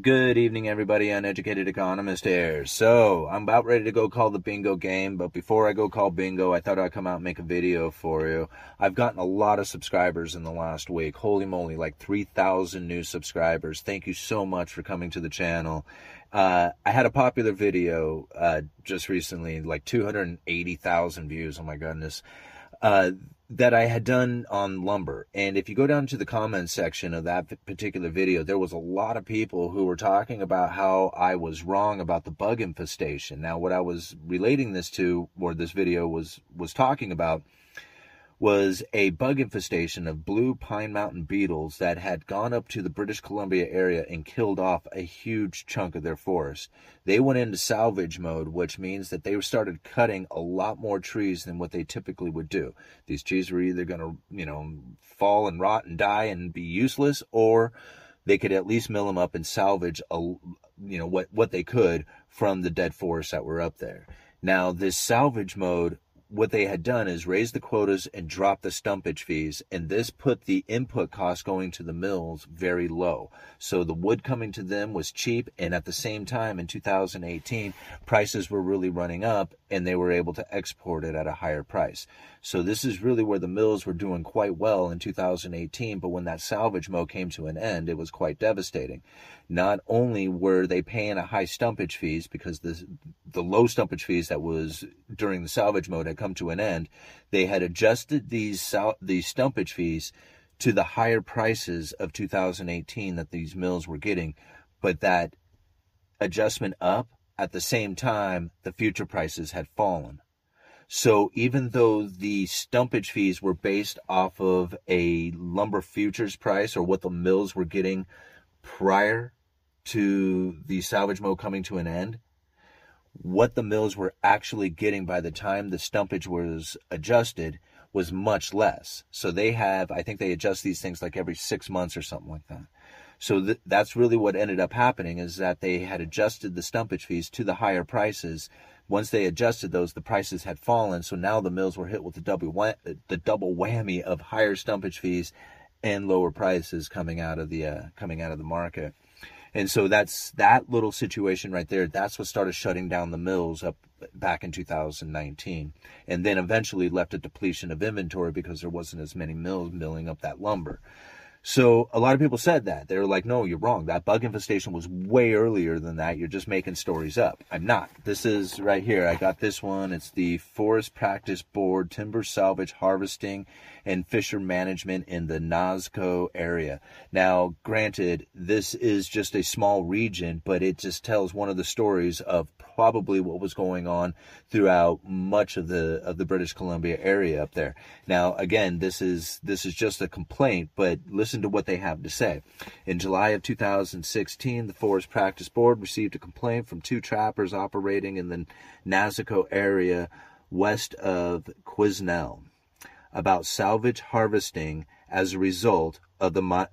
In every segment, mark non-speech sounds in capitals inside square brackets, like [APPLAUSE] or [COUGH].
Good evening, everybody. Uneducated economist here. So, I'm about ready to go call the bingo game, but before I go call bingo, I thought I'd come out and make a video for you. I've gotten a lot of subscribers in the last week. Holy moly, like 3,000 new subscribers. Thank you so much for coming to the channel. Uh, I had a popular video uh, just recently, like 280,000 views. Oh my goodness. Uh, that I had done on lumber. And if you go down to the comments section of that particular video, there was a lot of people who were talking about how I was wrong about the bug infestation. Now, what I was relating this to, or this video was, was talking about, was a bug infestation of blue pine mountain beetles that had gone up to the British Columbia area and killed off a huge chunk of their forest. They went into salvage mode, which means that they started cutting a lot more trees than what they typically would do. These trees were either going to, you know, fall and rot and die and be useless, or they could at least mill them up and salvage a, you know, what, what they could from the dead forests that were up there. Now, this salvage mode what they had done is raise the quotas and drop the stumpage fees, and this put the input cost going to the mills very low. So the wood coming to them was cheap, and at the same time in 2018, prices were really running up, and they were able to export it at a higher price. So this is really where the mills were doing quite well in 2018, but when that salvage mo came to an end, it was quite devastating. Not only were they paying a high stumpage fees because the the low stumpage fees that was during the salvage mode had come to an end, they had adjusted these these stumpage fees to the higher prices of 2018 that these mills were getting, but that adjustment up at the same time the future prices had fallen. So even though the stumpage fees were based off of a lumber futures price or what the mills were getting prior to the salvage mode coming to an end, what the mills were actually getting by the time the stumpage was adjusted was much less. So they have, I think they adjust these things like every six months or something like that. So th- that's really what ended up happening is that they had adjusted the stumpage fees to the higher prices. Once they adjusted those, the prices had fallen. So now the mills were hit with the double the double whammy of higher stumpage fees and lower prices coming out of the uh, coming out of the market. And so that's that little situation right there. That's what started shutting down the mills up back in 2019. And then eventually left a depletion of inventory because there wasn't as many mills milling up that lumber. So a lot of people said that. They were like, no, you're wrong. That bug infestation was way earlier than that. You're just making stories up. I'm not. This is right here. I got this one. It's the Forest Practice Board Timber Salvage Harvesting and Fisher Management in the Nazko area. Now, granted, this is just a small region, but it just tells one of the stories of probably what was going on throughout much of the of the British Columbia area up there. Now, again, this is this is just a complaint, but listen to what they have to say. In July of 2016, the Forest Practice Board received a complaint from two trappers operating in the Nazko area west of Quesnel about salvage harvesting as a result of the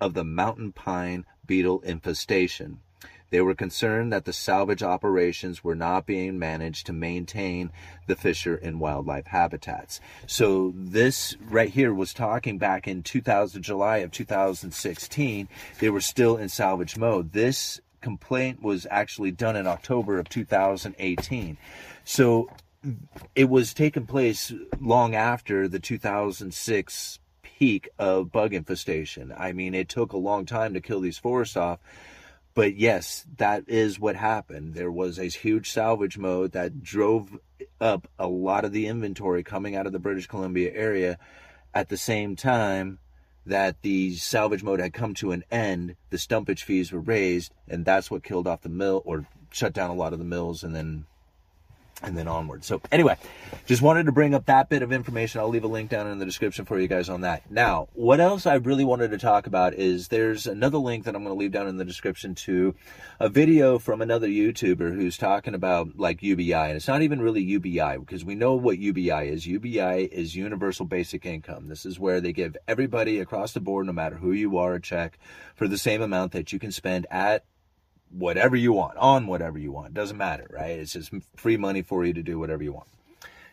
of the mountain pine beetle infestation. They were concerned that the salvage operations were not being managed to maintain the fisher and wildlife habitats. So this right here was talking back in 2000 July of 2016. They were still in salvage mode. This complaint was actually done in October of 2018. So it was taking place long after the 2006 peak of bug infestation. I mean, it took a long time to kill these forests off but yes, that is what happened. There was a huge salvage mode that drove up a lot of the inventory coming out of the British Columbia area. At the same time that the salvage mode had come to an end, the stumpage fees were raised, and that's what killed off the mill or shut down a lot of the mills and then and then onward. So anyway, just wanted to bring up that bit of information. I'll leave a link down in the description for you guys on that. Now, what else I really wanted to talk about is there's another link that I'm going to leave down in the description to a video from another YouTuber who's talking about like UBI. And it's not even really UBI because we know what UBI is. UBI is universal basic income. This is where they give everybody across the board, no matter who you are, a check for the same amount that you can spend at whatever you want, on whatever you want. Doesn't matter, right? It's just free money for you to do whatever you want.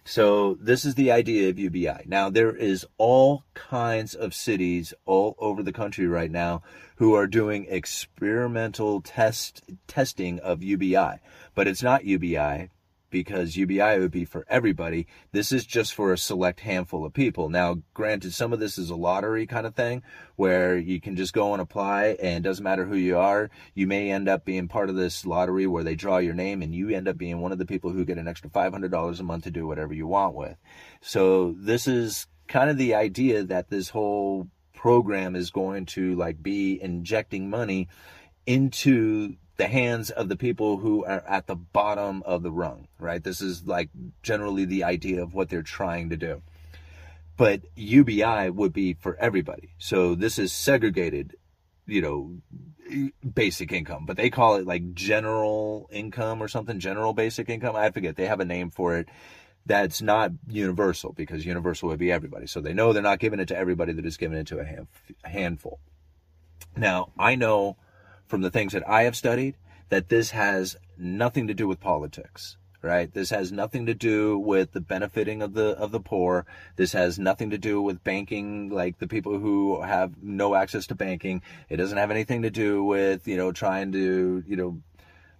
So this is the idea of UBI. Now there is all kinds of cities all over the country right now who are doing experimental test testing of UBI, but it's not UBI because UBI would be for everybody. This is just for a select handful of people. Now, granted, some of this is a lottery kind of thing where you can just go and apply and it doesn't matter who you are. You may end up being part of this lottery where they draw your name and you end up being one of the people who get an extra $500 a month to do whatever you want with. So this is kind of the idea that this whole program is going to like be injecting money into the hands of the people who are at the bottom of the rung, right? This is like generally the idea of what they're trying to do. But UBI would be for everybody. So this is segregated, you know, basic income, but they call it like general income or something, general basic income. I forget. They have a name for it that's not universal because universal would be everybody. So they know they're not giving it to everybody, they're just giving it to a, hand, a handful. Now, I know from the things that I have studied that this has nothing to do with politics right? This has nothing to do with the benefiting of the of the poor. This has nothing to do with banking like the people who have no access to banking. It doesn't have anything to do with you know trying to you know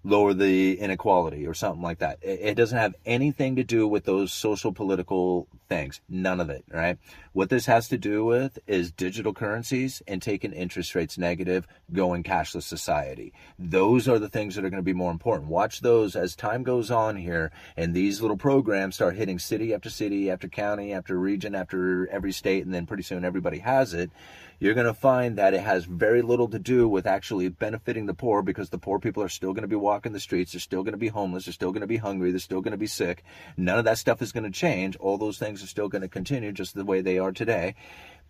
lower the inequality or something like that. It, doesn't have anything to do with those social political things. None of it, right? What this has to do with is digital currencies and taking interest rates negative, going cashless society. Those are the things that are going to be more important. Watch those as time goes on here and these little programs start hitting city after city after county after region after every state and then pretty soon everybody has it you're going to find that it has very little to do with actually benefiting the poor because the poor people are still going to be walking the streets. They're still going to be homeless. They're still going to be hungry. They're still going to be sick. None of that stuff is going to change. All those things are still going to continue just the way they are today.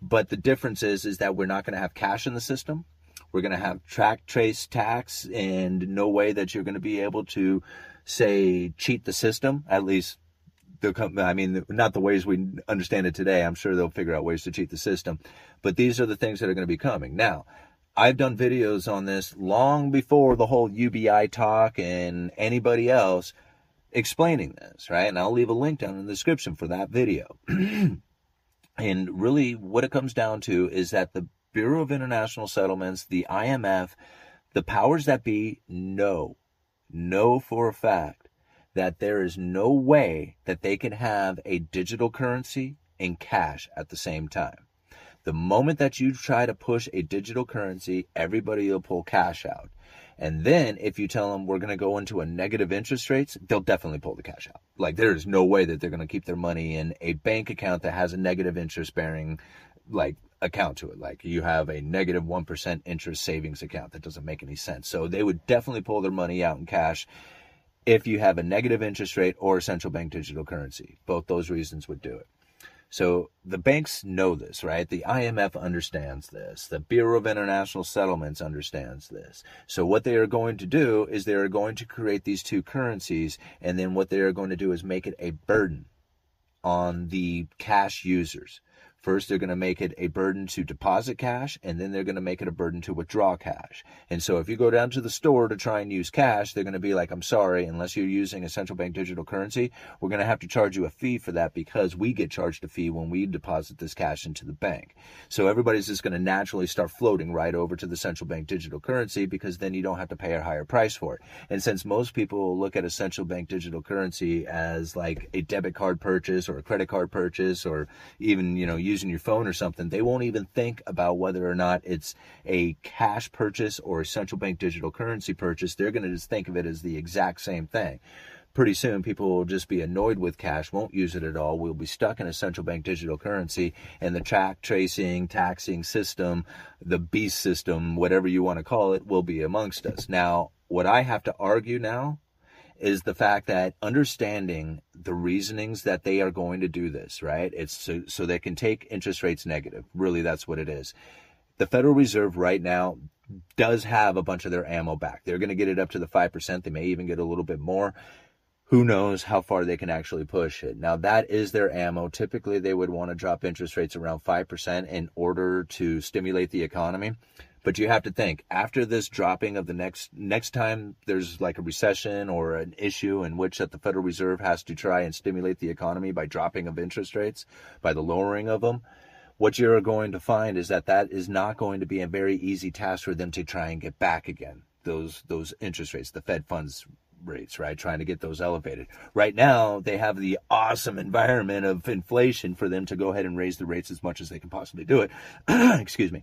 But the difference is, is that we're not going to have cash in the system. We're going to have track, trace, tax, and no way that you're going to be able to say cheat the system. At least they'll I mean, not the ways we understand it today. I'm sure they'll figure out ways to cheat the system. But these are the things that are going to be coming. Now, I've done videos on this long before the whole UBI talk and anybody else explaining this, right? And I'll leave a link down in the description for that video. [CLEARS THROAT] and really, what it comes down to is that the Bureau of International Settlements, the IMF, the powers that be know, know for a fact that there is no way that they can have a digital currency and cash at the same time. The moment that you try to push a digital currency, everybody will pull cash out. And then if you tell them we're going to go into a negative interest rates, they'll definitely pull the cash out. Like there is no way that they're going to keep their money in a bank account that has a negative interest bearing like account to it. Like you have a negative 1 interest savings account. That doesn't make any sense. So they would definitely pull their money out in cash if you have a negative interest rate or a central bank digital currency. Both those reasons would do it. So the banks know this, right? The IMF understands this. The Bureau of International Settlements understands this. So what they are going to do is they are going to create these two currencies, and then what they are going to do is make it a burden on the cash users. First, they're going to make it a burden to deposit cash, and then they're going to make it a burden to withdraw cash. And so, if you go down to the store to try and use cash, they're going to be like, I'm sorry, unless you're using a central bank digital currency, we're going to have to charge you a fee for that because we get charged a fee when we deposit this cash into the bank. So, everybody's just going to naturally start floating right over to the central bank digital currency because then you don't have to pay a higher price for it. And since most people look at a central bank digital currency as like a debit card purchase or a credit card purchase or even, you know, using your phone or something, they won't even think about whether or not it's a cash purchase or a central bank digital currency purchase. They're going to just think of it as the exact same thing. Pretty soon, people will just be annoyed with cash, won't use it at all. We'll be stuck in a central bank digital currency, and the track tracing, taxing system, the beast system, whatever you want to call it, will be amongst us. Now, what I have to argue now is the fact that understanding the reasonings that they are going to do this, right? It's so, so they can take interest rates negative. Really, that's what it is. The Federal Reserve right now does have a bunch of their ammo back. They're going to get it up to the 5%. They may even get a little bit more. Who knows how far they can actually push it. Now, that is their ammo. Typically, they would want to drop interest rates around 5% in order to stimulate the economy. But you have to think after this dropping of the next next time there's like a recession or an issue in which that the Federal Reserve has to try and stimulate the economy by dropping of interest rates, by the lowering of them, what you're going to find is that that is not going to be a very easy task for them to try and get back again. Those those interest rates, the Fed funds rates, right? Trying to get those elevated. Right now, they have the awesome environment of inflation for them to go ahead and raise the rates as much as they can possibly do it. [CLEARS THROAT] Excuse me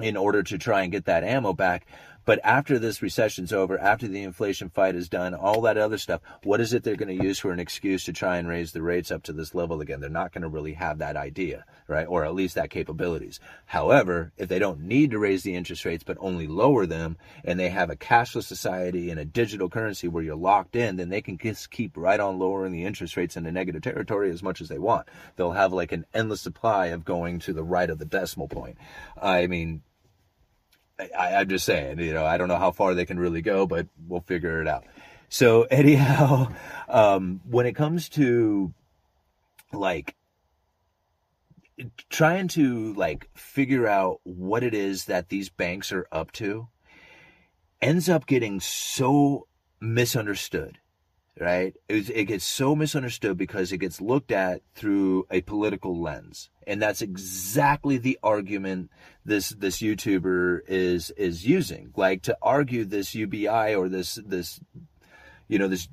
in order to try and get that ammo back. But after this recession's over, after the inflation fight is done, all that other stuff, what is it they're going to use for an excuse to try and raise the rates up to this level again? They're not going to really have that idea, right? Or at least that capabilities. However, if they don't need to raise the interest rates, but only lower them, and they have a cashless society and a digital currency where you're locked in, then they can just keep right on lowering the interest rates into negative territory as much as they want. They'll have like an endless supply of going to the right of the decimal point. I mean, I, am just saying, you know, I don't know how far they can really go, but we'll figure it out. So [LAUGHS] anyhow, um, when it comes to like trying to like figure out what it is that these banks are up to ends up getting so misunderstood right? It, it, gets so misunderstood because it gets looked at through a political lens, and that's exactly the argument this this YouTuber is is using. Like to argue this UBI or this this you know this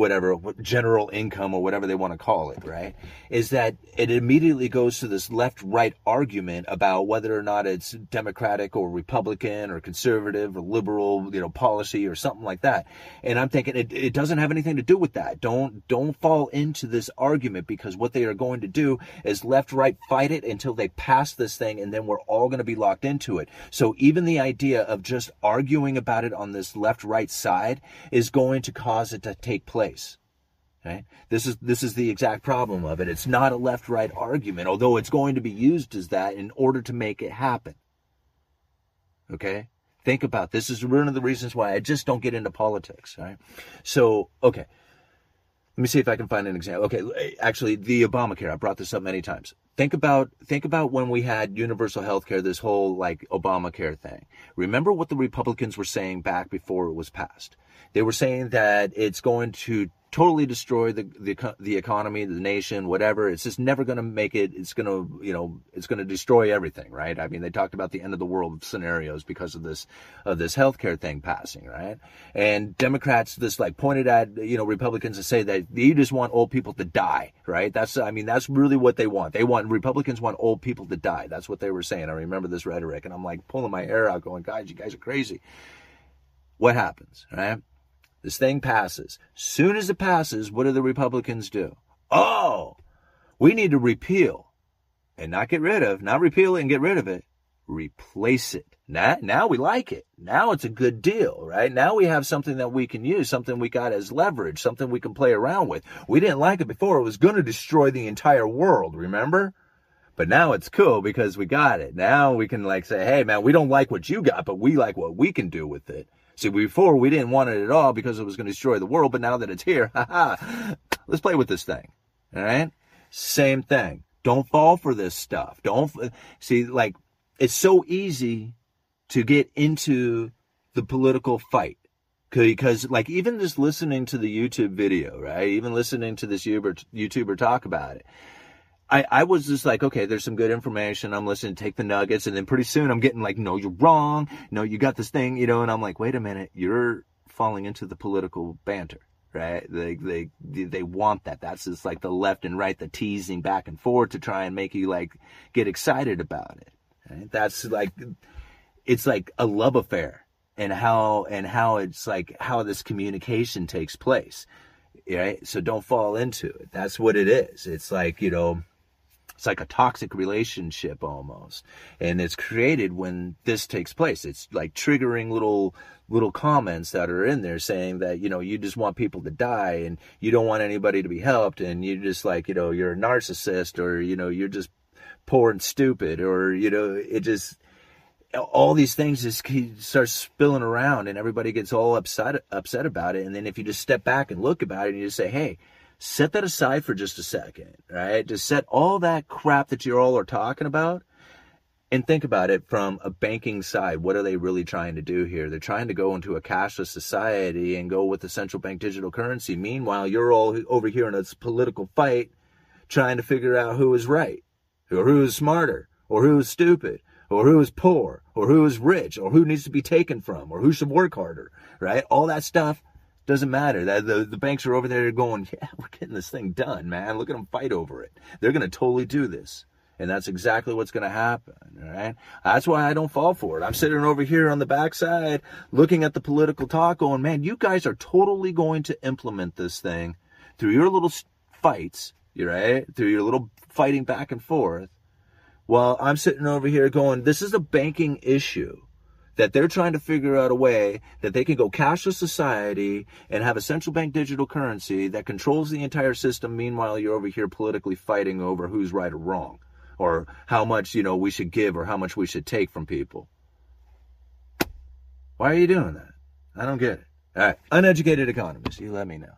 whatever general income or whatever they want to call it right? Is that it immediately goes to this left right argument about whether or not it's democratic or republican or conservative or liberal you know policy or something like that. And i'm thinking it, it doesn't have anything to do with that. Don't don't fall into this argument because what they are going to do is left right fight it until they pass this thing and then we're all going to be locked into it. So even the idea of just arguing about it on this left right side is going to cause it to take place place. Okay? This is this is the exact problem of it. It's not a left-right argument, although it's going to be used as that in order to make it happen. Okay? Think about this. this is one of the reasons why I just don't get into politics. Right? So, okay. Let me see if I can find an example. Okay, actually, the Obamacare. I brought this up many times. Think about think about when we had universal health care, this whole like Obamacare thing. Remember what the Republicans were saying back before it was passed. They were saying that it's going to totally destroy the, the, the economy, the nation, whatever. It's just never going to make it. It's going to, you know, it's going to destroy everything, right? I mean, they talked about the end of the world scenarios because of this, of this healthcare thing passing, right? And Democrats just like pointed at, you know, Republicans to say that you just want old people to die, right? That's, I mean, that's really what they want. They want, Republicans want old people to die. That's what they were saying. I remember this rhetoric and I'm like pulling my hair out going, guys, you guys are crazy. What happens, right? This thing passes. Soon as it passes, what do the Republicans do? Oh, we need to repeal and not get rid of, not repeal it and get rid of it, replace it. Now, now we like it. Now it's a good deal, right? Now we have something that we can use, something we got as leverage, something we can play around with. We didn't like it before. It was going to destroy the entire world, remember? But now it's cool because we got it. Now we can like say, hey man, we don't like what you got, but we like what we can do with it. See, before we didn't want it at all because it was going to destroy the world, but now that it's here, [LAUGHS] let's play with this thing. All right? Same thing. Don't fall for this stuff. Don't see, like, it's so easy to get into the political fight because like even just listening to the YouTube video, right? Even listening to this YouTuber talk about it, I, I was just like, okay, there's some good information. I'm listening, take the nuggets. And then pretty soon I'm getting like, no, you're wrong. No, you got this thing, you know, and I'm like, wait a minute, you're falling into the political banter, right? They, they, they want that. That's just like the left and right, the teasing back and forth to try and make you like get excited about it. Right? That's like, it's like a love affair and how, and how it's like how this communication takes place. Right. So don't fall into it. That's what it is. It's like, you know, it's like a toxic relationship almost. And it's created when this takes place. It's like triggering little, little comments that are in there saying that, you know, you just want people to die and you don't want anybody to be helped. And you just like, you know, you're a narcissist or, you know, you're just poor and stupid or, you know, it just, all these things just start spilling around and everybody gets all upset upset about it and then if you just step back and look about it and you just say hey set that aside for just a second, right? Just set all that crap that you all are talking about And think about it from a banking side. What are they really trying to do here? They're trying to go into a cashless society and go with the central bank digital currency. Meanwhile, you're all over here in this political fight trying to figure out who is right, or who is smarter, or who is stupid, or who is poor, or who is rich, or who needs to be taken from, or who should work harder, right? All that stuff doesn't matter. That the, the banks are over there going, yeah, we're getting this thing done, man. Look at them fight over it. They're going to totally do this. And that's exactly what's going to happen. All right. That's why I don't fall for it. I'm sitting over here on the backside looking at the political talk going, man, you guys are totally going to implement this thing through your little fights, you right? Through your little fighting back and forth. Well, I'm sitting over here going, this is a banking issue that they're trying to figure out a way that they can go cashless society and have a central bank digital currency that controls the entire system. Meanwhile, you're over here politically fighting over who's right or wrong or how much, you know, we should give or how much we should take from people. Why are you doing that? I don't get it. All right. Uneducated economist, you let me know.